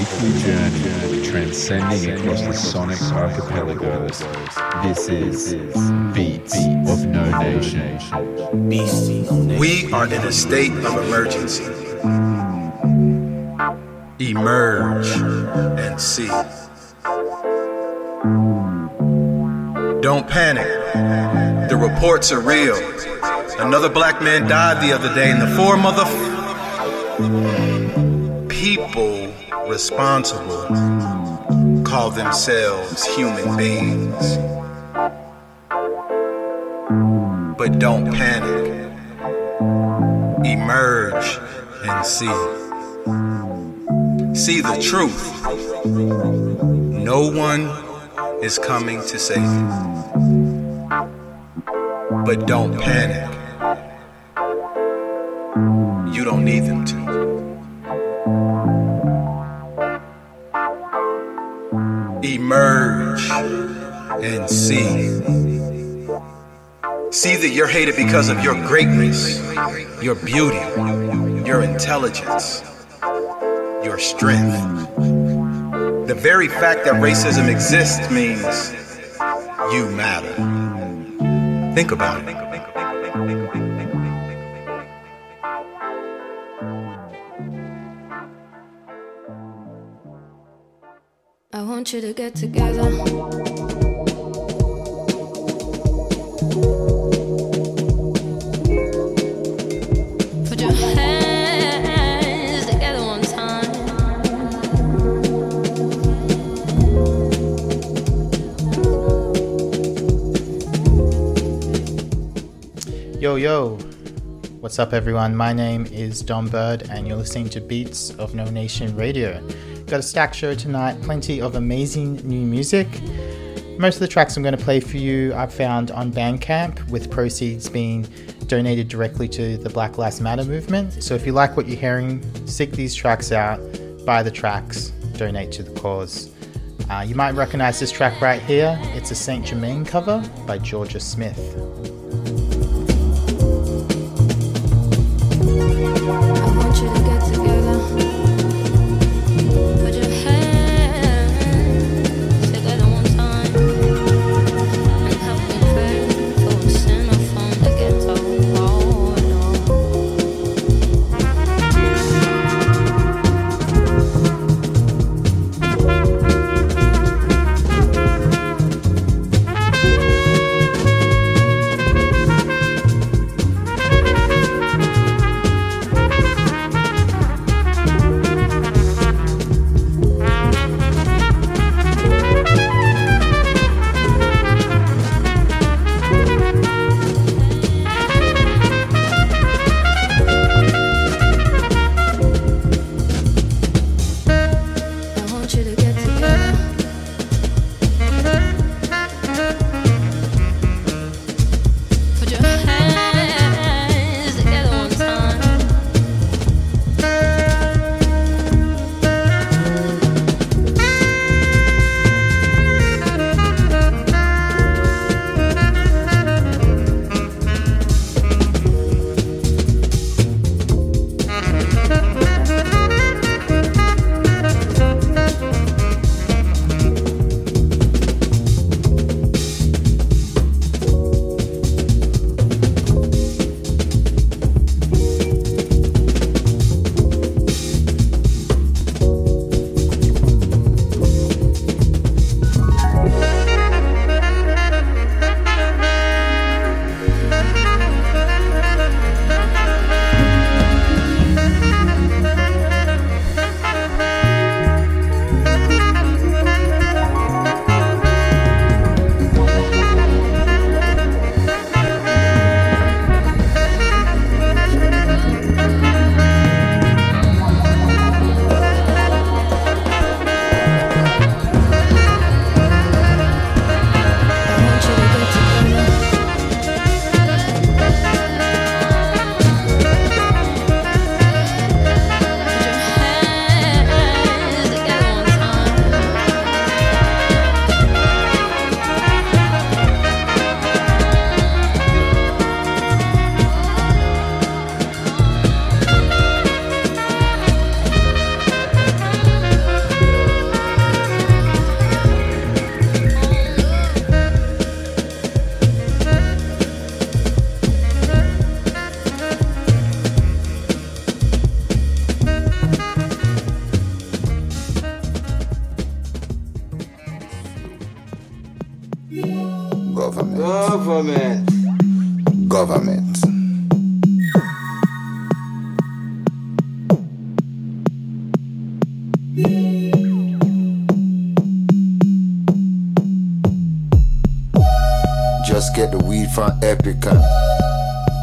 weekly journey transcending across the sonic archipelagos. This is Beats of No Nation. We are in a state of emergency. Emerge and see. Don't panic. The reports are real. Another black man died the other day in the form of the people responsible call themselves human beings. But don't panic. Emerge and see. See the truth. No one is coming to save you. But don't panic. You don't need them to. Emerge and see. See that you're hated because of your greatness, your beauty, your intelligence, your strength. The very fact that racism exists means you matter. Think about it. I want you to get together. Put your hands together one time. Yo, yo. What's up, everyone? My name is Don Bird, and you're listening to Beats of No Nation Radio. Got a stacked show tonight, plenty of amazing new music. Most of the tracks I'm going to play for you I've found on Bandcamp, with proceeds being donated directly to the Black Lives Matter movement. So if you like what you're hearing, seek these tracks out, buy the tracks, donate to the cause. Uh, you might recognize this track right here. It's a Saint Germain cover by Georgia Smith.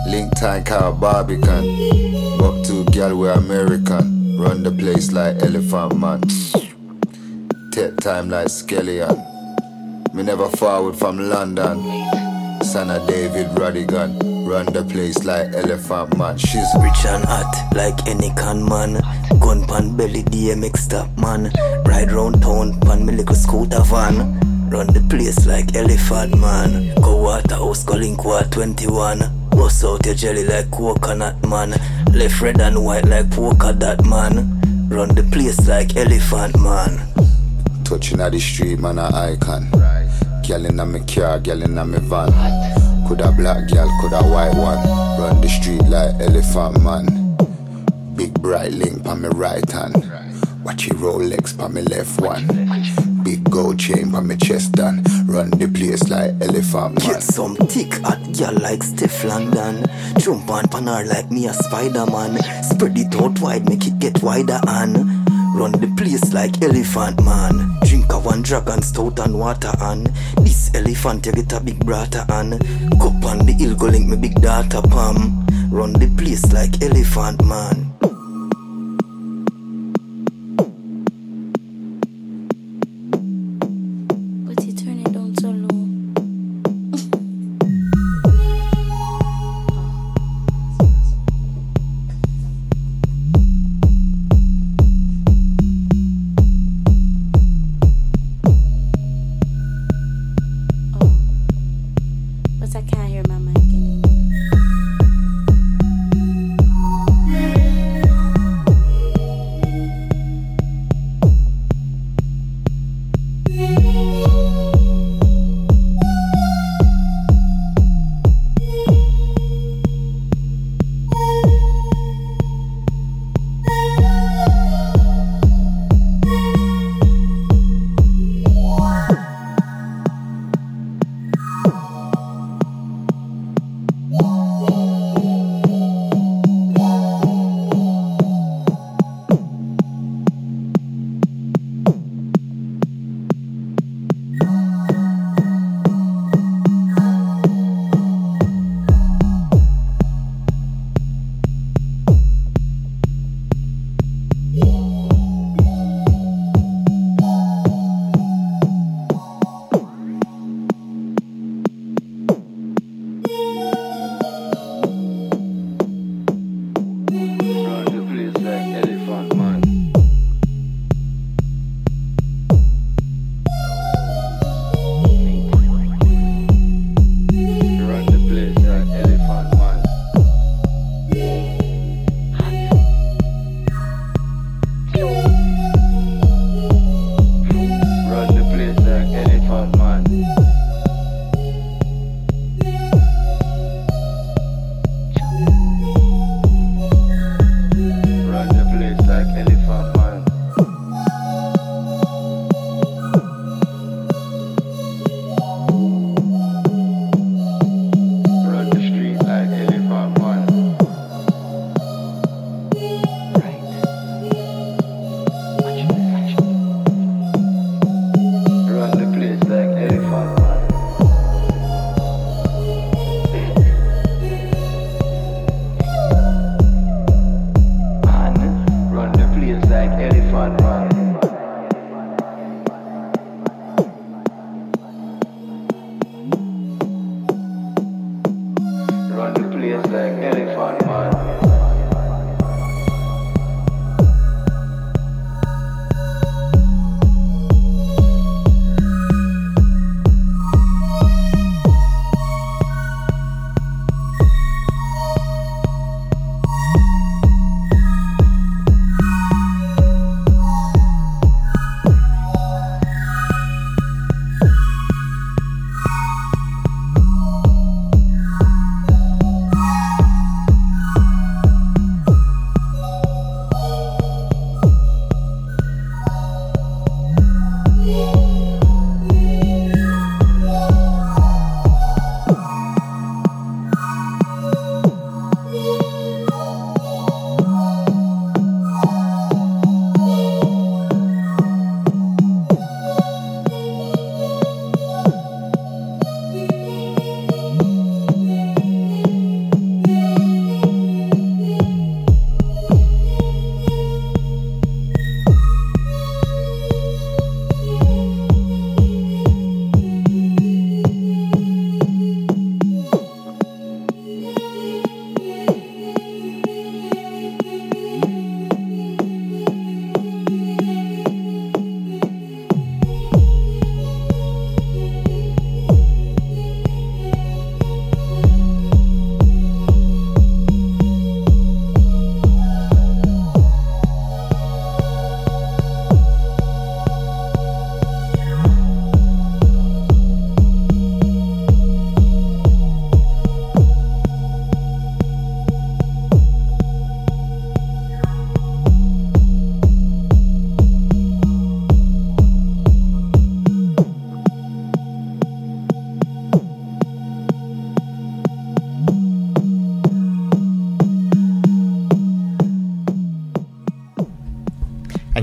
Link time car Barbican. Up to gal we American. Run the place like Elephant Man. Take time like Skeleton. Me never forward from London. Son of David Rodigan. Run the place like Elephant Man. She's Rich and hot like any con man. Gun pan belly DMX stop man. Ride round town pan me little scooter van. Run the place like elephant man. Go waterhouse, go link war 21. Bust out your jelly like coconut man. Left red and white like polka dot man. Run the place like elephant man. touching at the street, man, a icon. Girl in a me car, girl in a me van. Coulda black girl, coulda white one. Run the street like elephant man. Big bright link pa me right hand. Watch your Rolex pa me left one. Big gold chain pa me chest done. Run the place like elephant man. Get some thick hot girl like Steph London. Jump on pan her like me a Spider-Man. Spread it out wide, make it get wider and run the place like elephant man. Drink a one dragon stout and water and this elephant you get a big brata and cup on the hill go link me big data pam. Run the place like elephant man.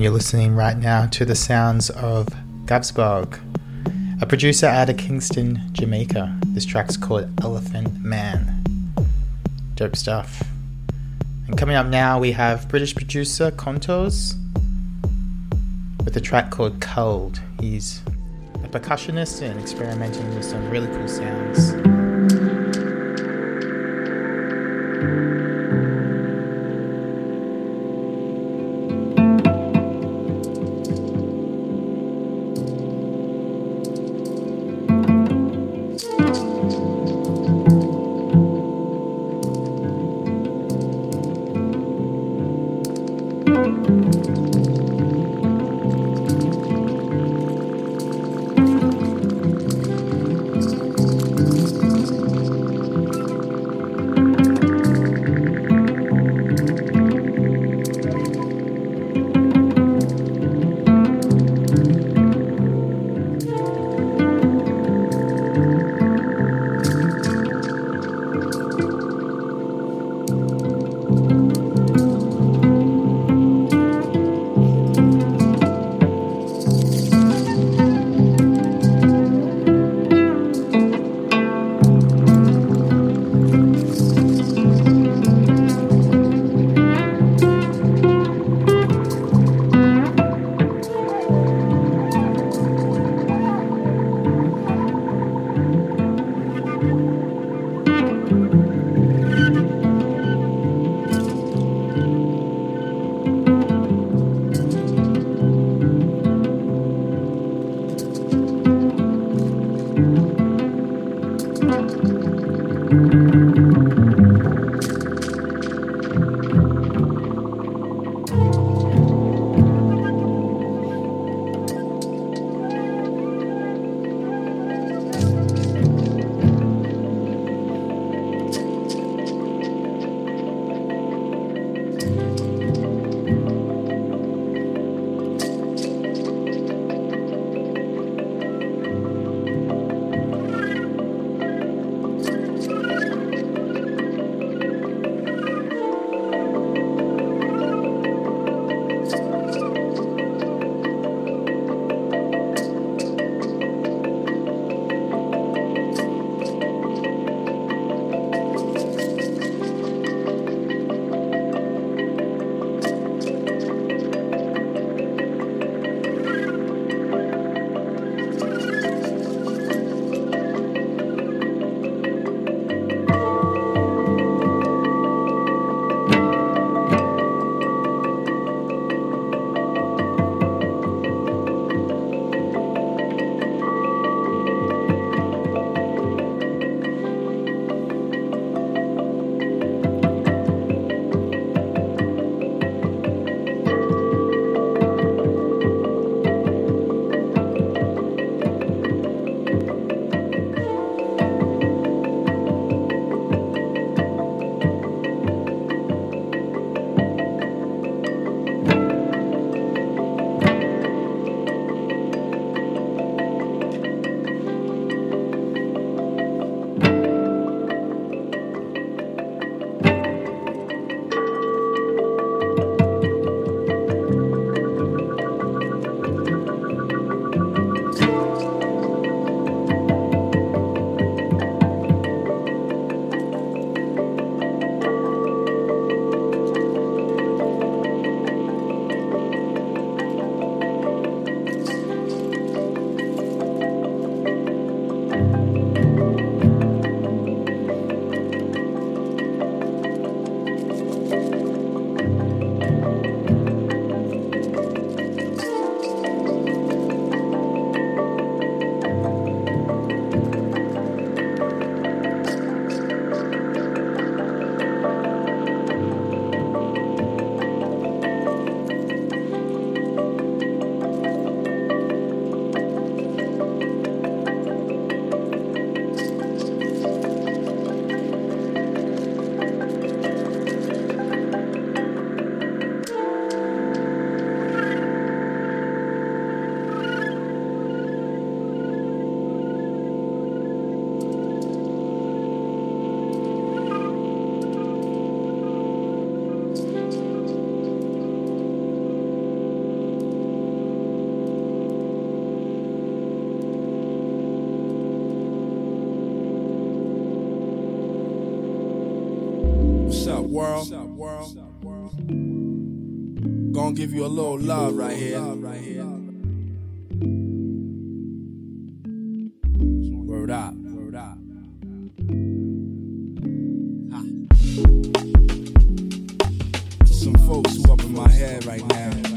You're listening right now to the sounds of Gabsbog, a producer out of Kingston, Jamaica. This track's called Elephant Man. Dope stuff. And coming up now, we have British producer Contours with a track called Cold. He's a percussionist and experimenting with some really cool sounds. Gonna give you a little love right here. Word up. Word up. Ha. Some folks who up in my head right now.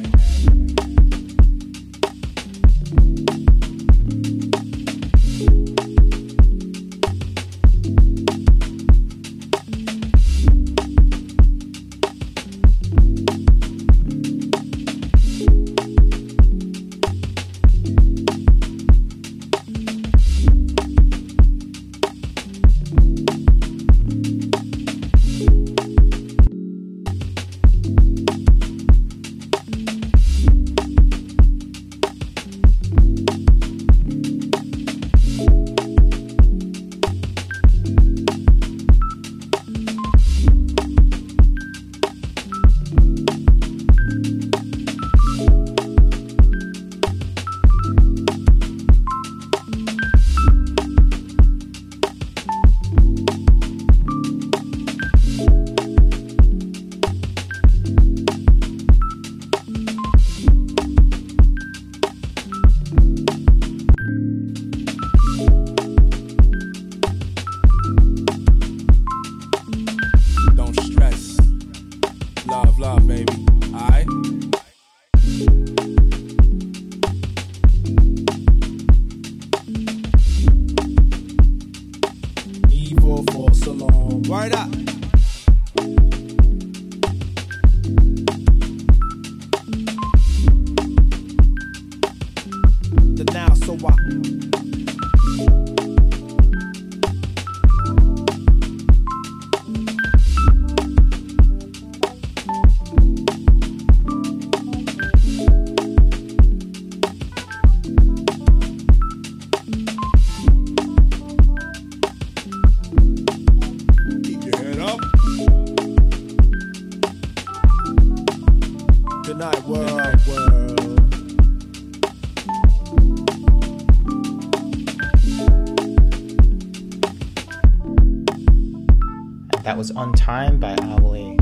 Time by Owly.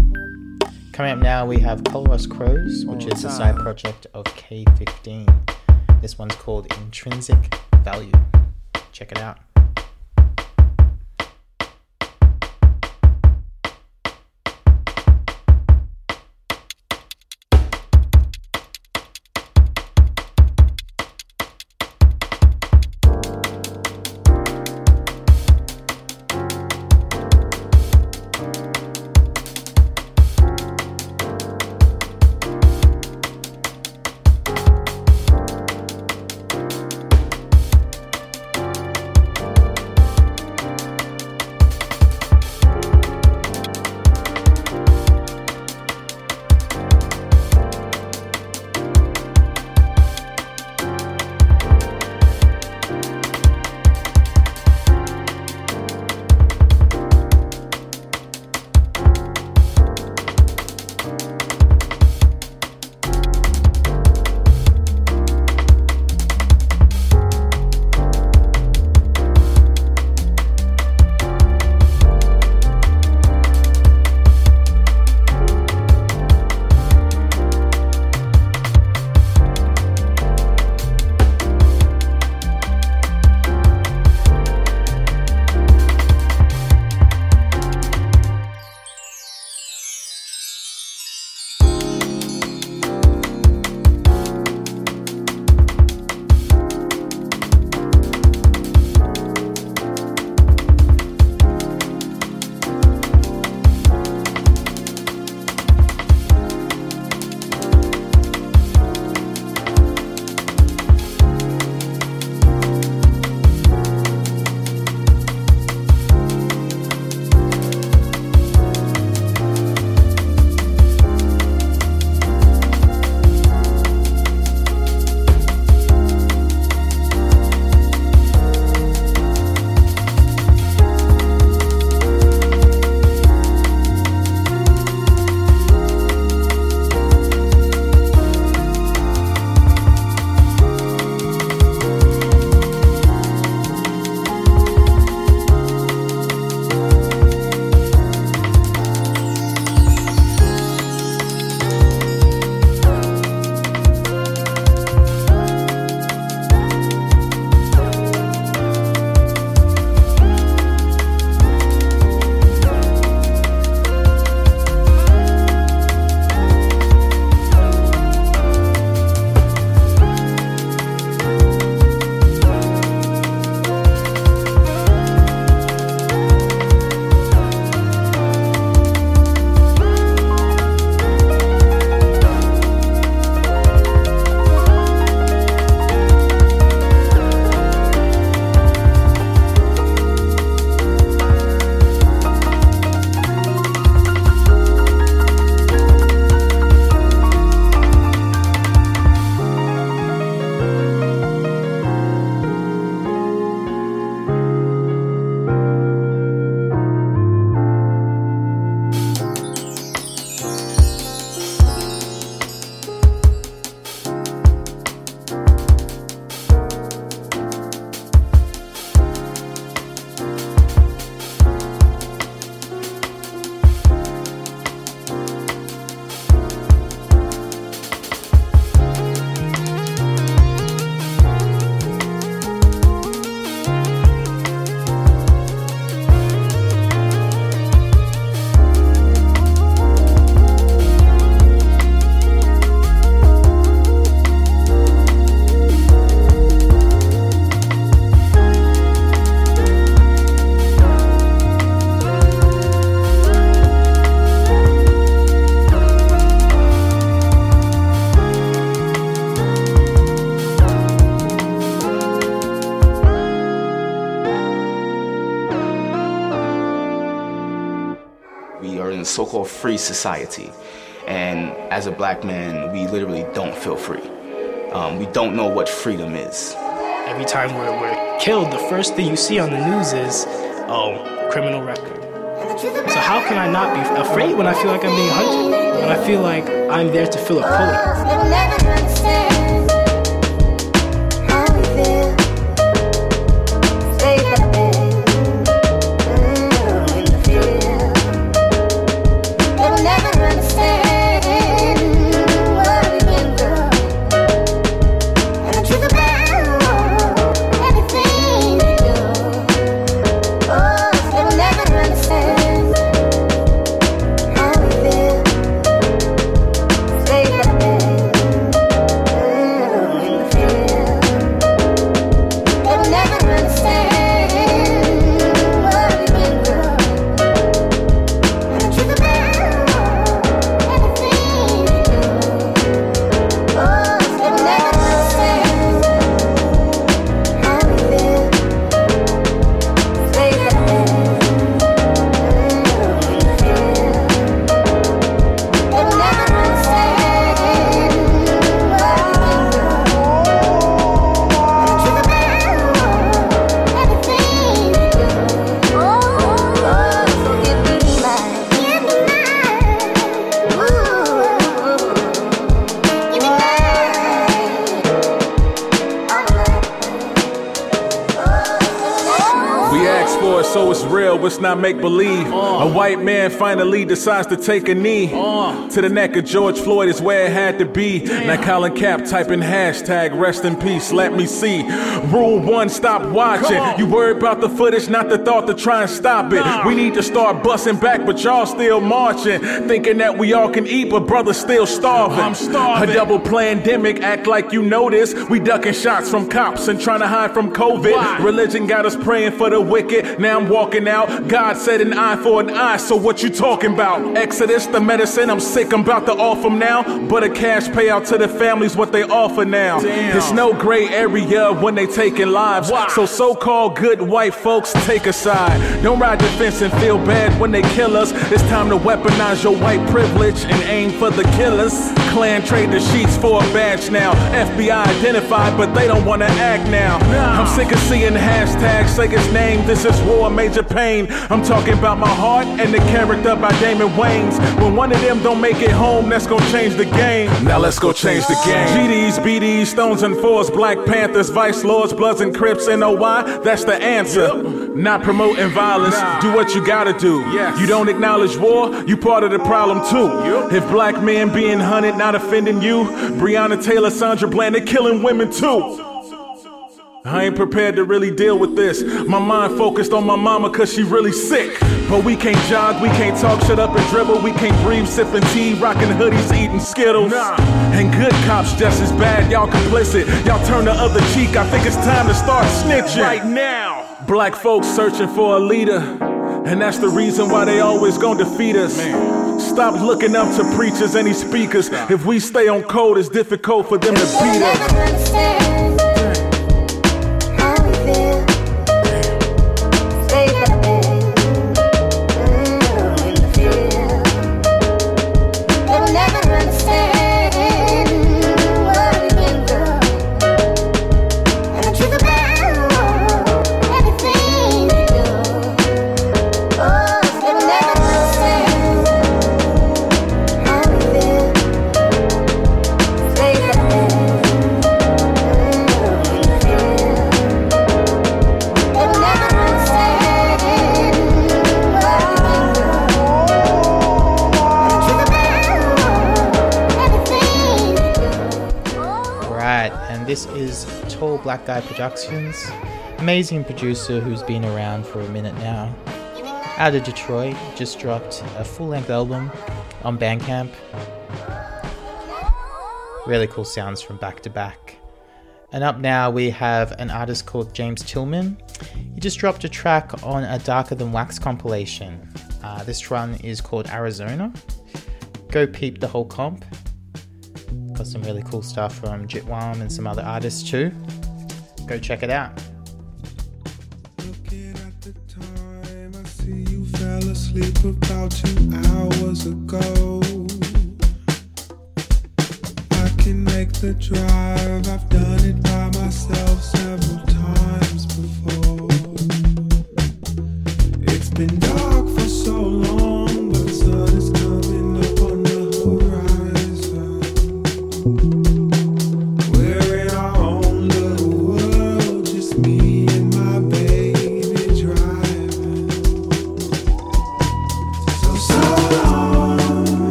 Coming up now, we have Colorus Crows, which is a side project of K15. This one's called Intrinsic Value. Check it out. Free society. And as a black man, we literally don't feel free. Um, we don't know what freedom is. Every time we're, we're killed, the first thing you see on the news is, oh, criminal record. So how can I not be afraid when I feel like I'm being hunted? When I feel like I'm there to fill a quota? Make believe. A white man finally decides to take a knee. To the neck of George Floyd is where it had to be. Now Colin Cap typing hashtag rest in peace, let me see. Rule one, stop watching. You worry about the footage, not the thought to try and stop it. We need to start busting back, but y'all still marching. Thinking that we all can eat, but brothers still starving. I'm starving. A double pandemic, act like you know this. We ducking shots from cops and trying to hide from COVID. Why? Religion got us praying for the wicked. Now I'm walking out. God said an eye for an eye. So what you talking about? Exodus, the medicine. I'm sick. I'm about to offer them now. But a cash payout to the families, what they offer now. Damn. It's no gray area when they taking lives. Why? So so-called good white folks take a side. Don't ride the fence and feel bad when they kill us. It's time to weaponize your white privilege and aim for the killers. Klan trade the sheets for a badge now. FBI identified, but they don't wanna act now. I'm sick of seeing hashtags say his name. This is war, major pain. I'm talking about my heart and the character by Damon Wayans. When one of them don't make it home, that's gonna change the game. Now let's go change the game. GDs, BDs, Stones and Fours, Black Panthers, Vice Lords, Bloods and Crips, and NOI. That's the answer. Not promoting violence. Do what you gotta do. Yes. You don't acknowledge war, you part of the problem too. If black men being hunted, not offending you, Breonna Taylor, Sandra Bland, they're killing women too. I ain't prepared to really deal with this. My mind focused on my mama cause she really sick. But we can't jog, we can't talk, shut up and dribble. We can't breathe, sipping tea, rocking hoodies, eating Skittles. Nah. And good cops just as bad, y'all complicit. Y'all turn the other cheek, I think it's time to start snitching. Right now. Black folks searching for a leader. And that's the reason why they always gonna defeat us. Man. Stop looking up to preachers and these speakers. If we stay on code, it's difficult for them to beat us. Black Guy Productions. Amazing producer who's been around for a minute now. Out of Detroit, just dropped a full length album on Bandcamp. Really cool sounds from back to back. And up now we have an artist called James Tillman. He just dropped a track on a Darker Than Wax compilation. Uh, this one is called Arizona. Go peep the whole comp. Got some really cool stuff from Jitwam and some other artists too. Go check it out. Looking at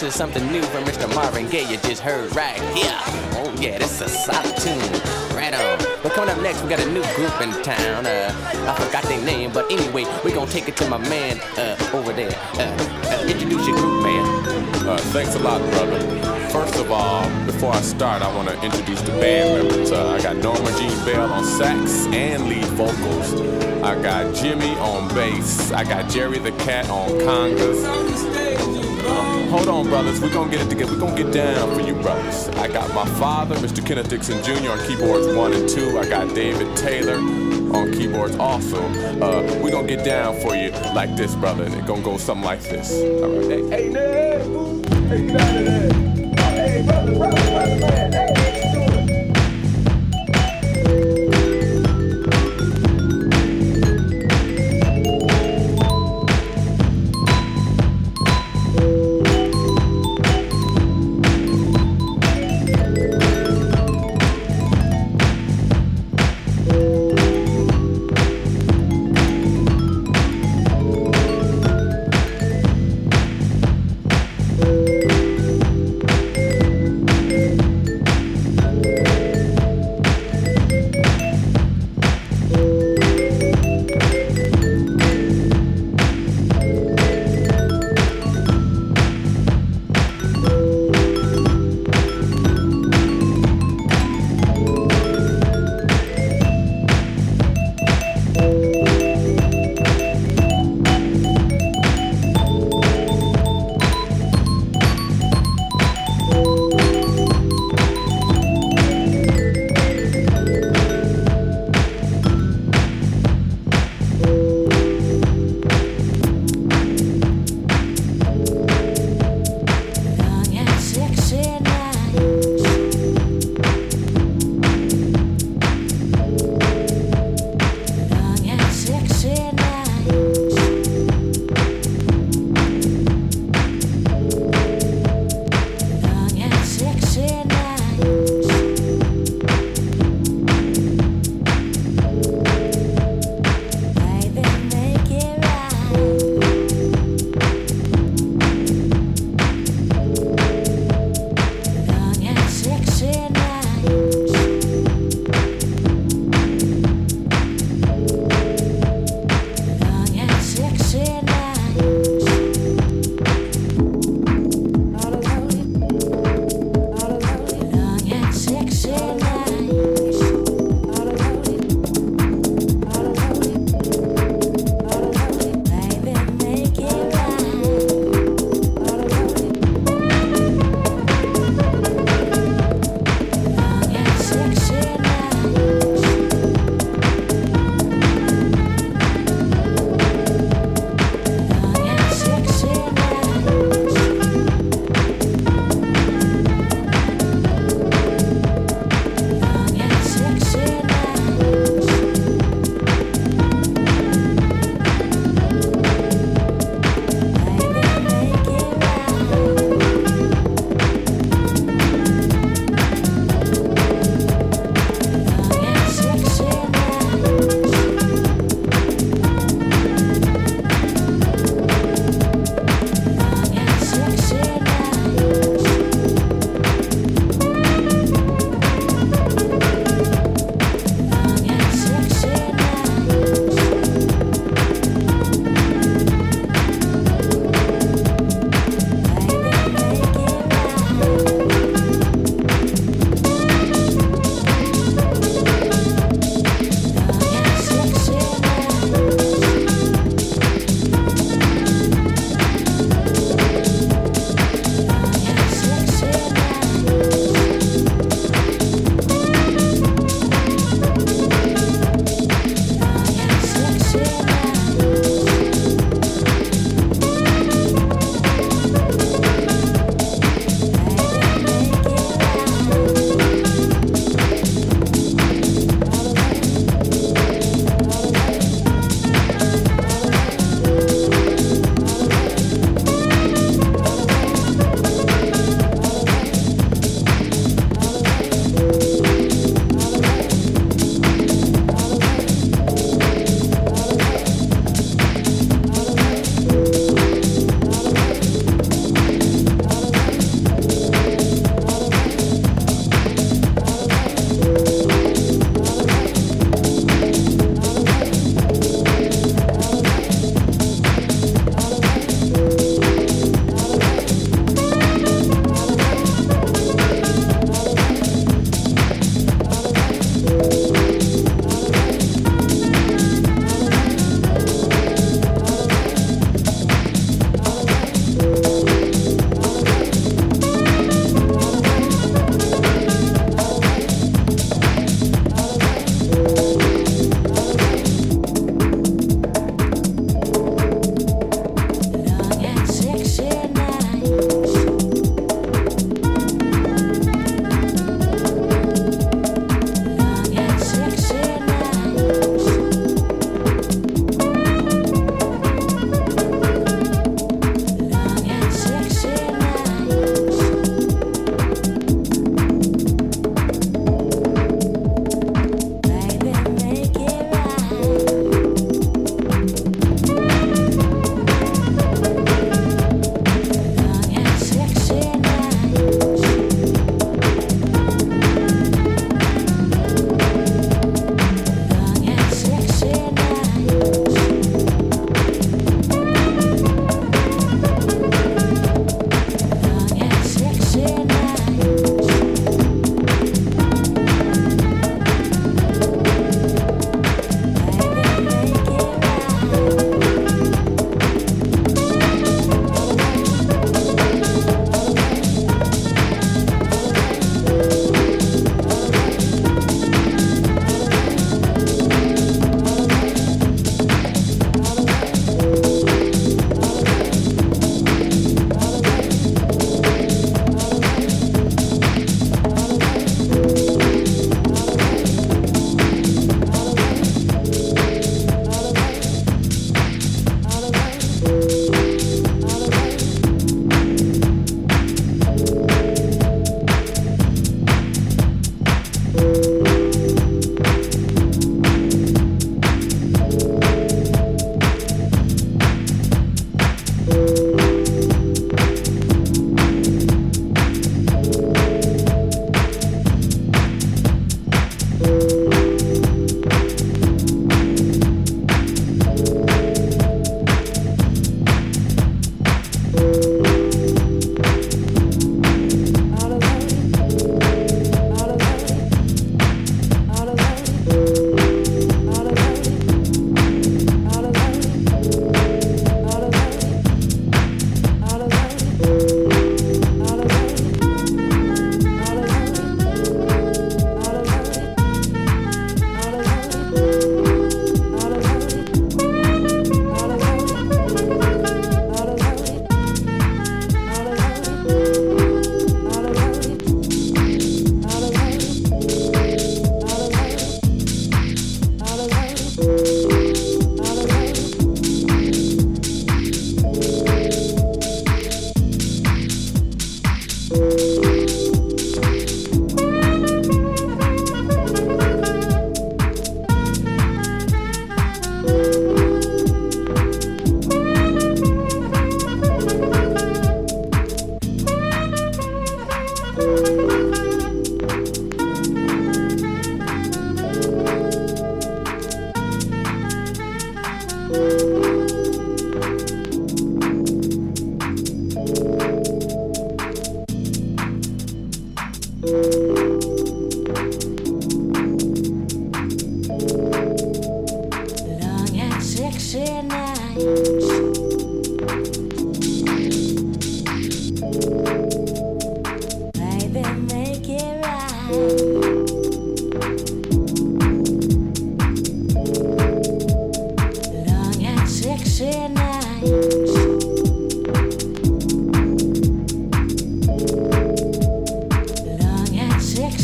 this is something new from Mr. Marvin Gaye you just heard right here. Oh yeah, this is a solid tune. Right on. But coming up next, we got a new group in town. Uh, I forgot their name, but anyway, we're gonna take it to my man uh, over there. Uh, uh, introduce your group, man. Uh, thanks a lot, brother. First of all, before I start, I want to introduce the band members. Uh, I got Norma Jean Bell on sax and lead vocals. I got Jimmy on bass. I got Jerry the Cat on congas. Uh, hold on, brothers. We're gonna get it together. We're gonna get down for you, brothers. I got my father, Mr. Kenneth Dixon Jr. on keyboards one and two. I got David Taylor on keyboards also. Uh, we're gonna get down for you like this, brother. It's gonna go something like this. All right. Hey, hey, Ned. Hey, Ned. Hey,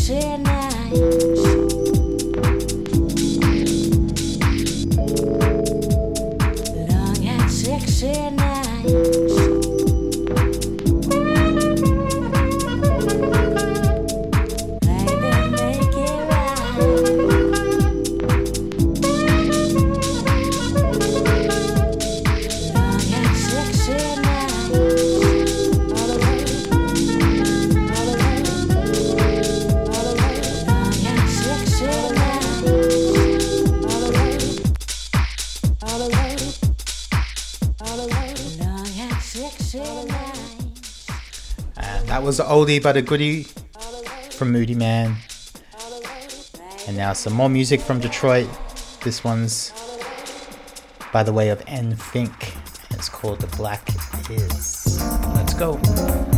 Shit now. And that oldie but a goodie from Moodymann. And now some more music from Detroit. This one's by the way of N Fink. It's called The Black Is. Let's go.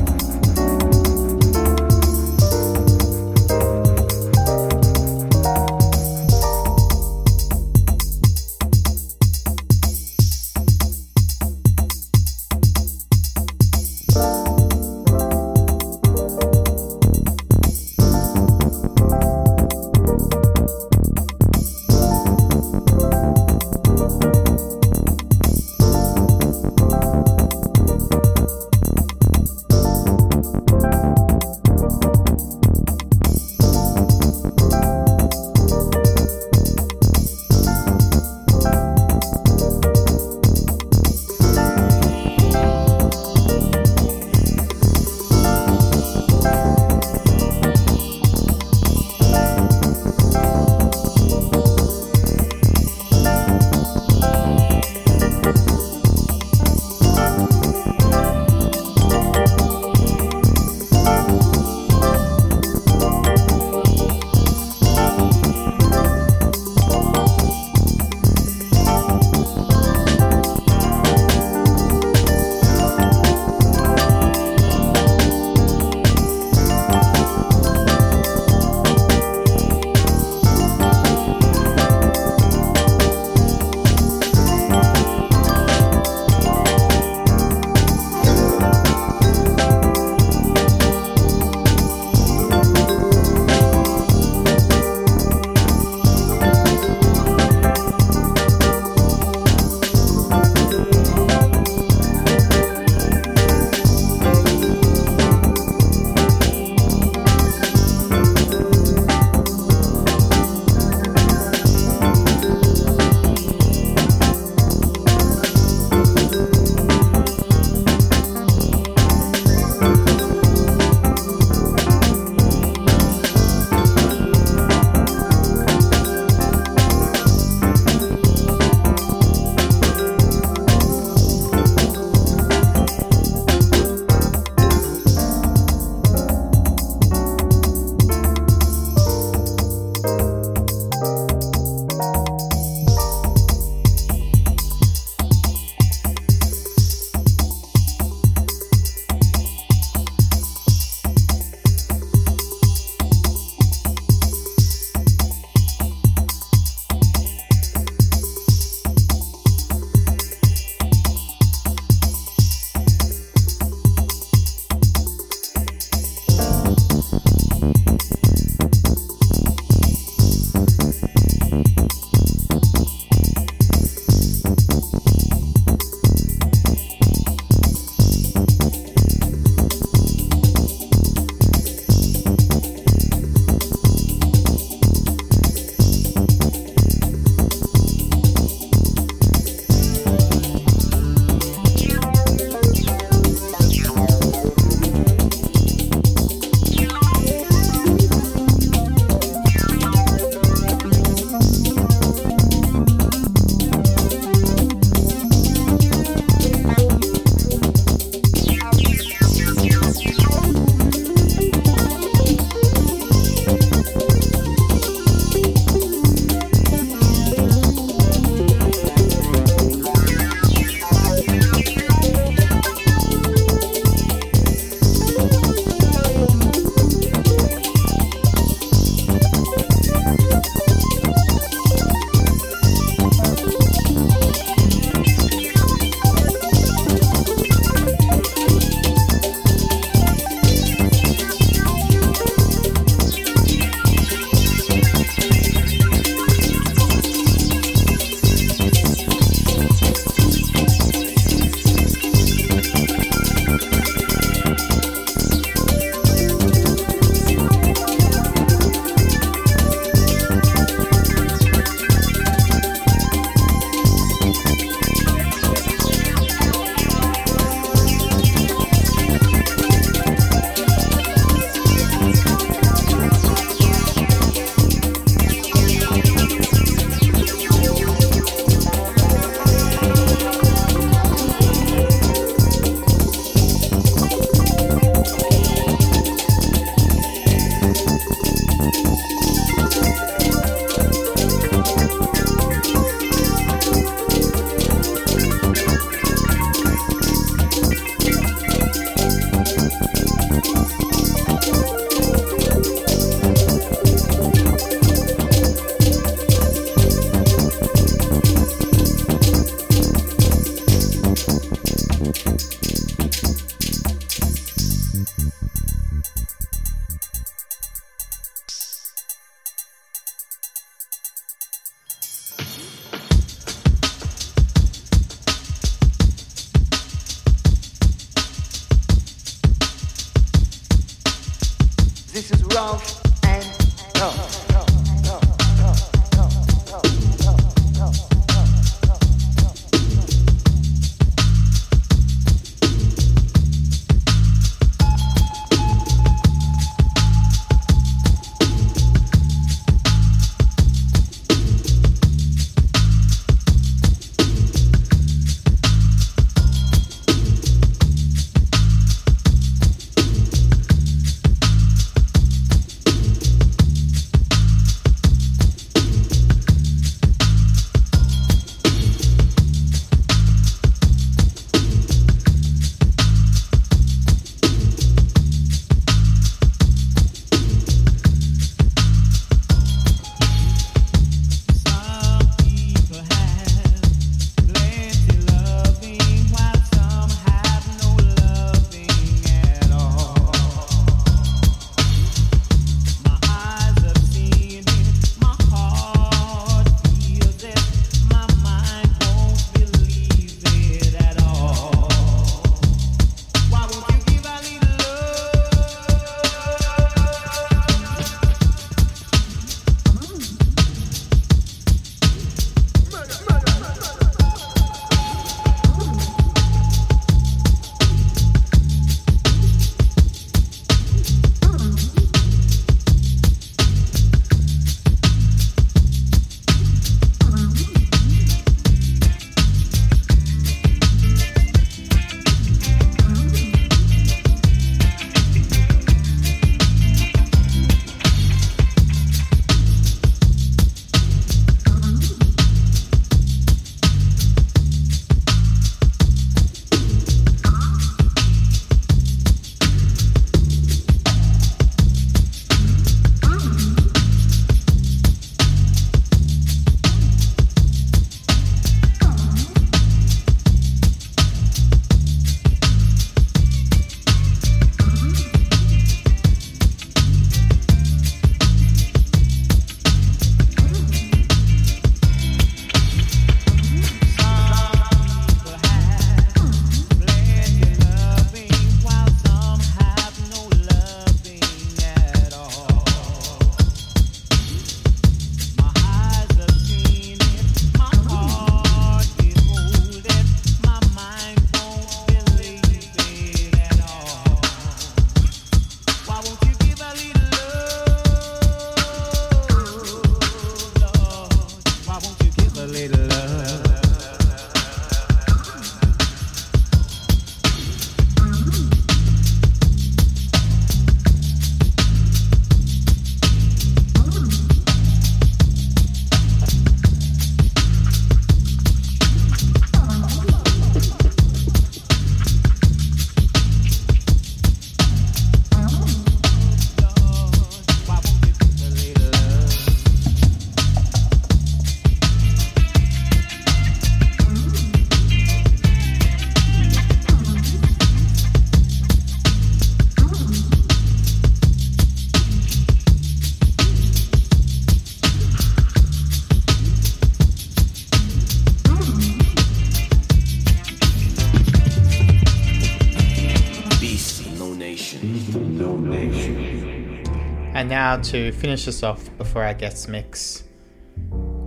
Now to finish us off before our guest mix,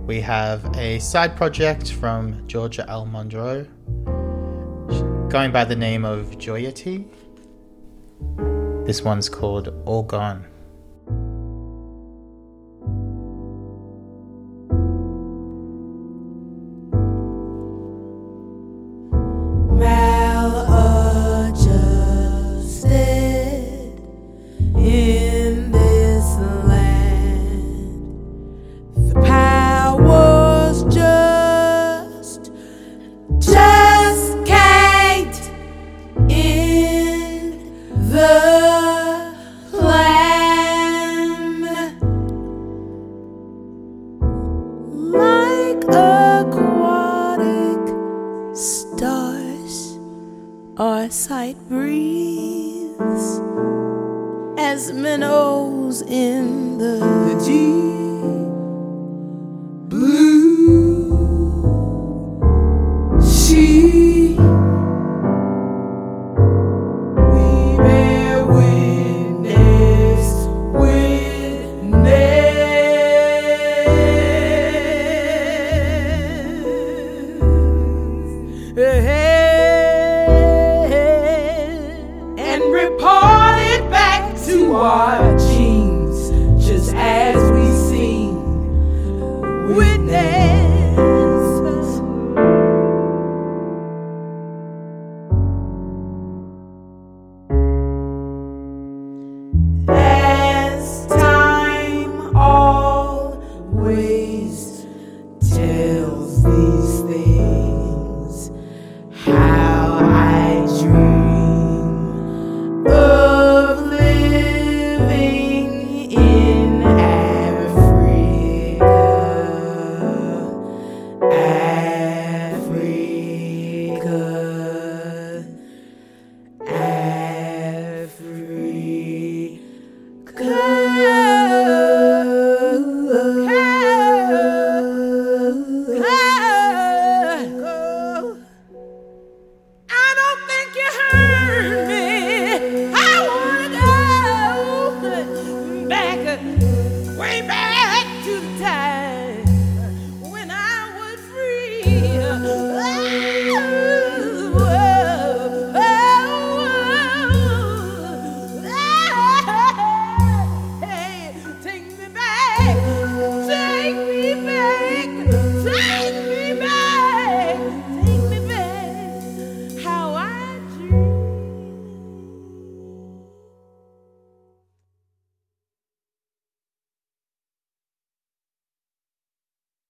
we have a side project from Georgia L. Monroe going by the name of Joyity. This one's called All Gone.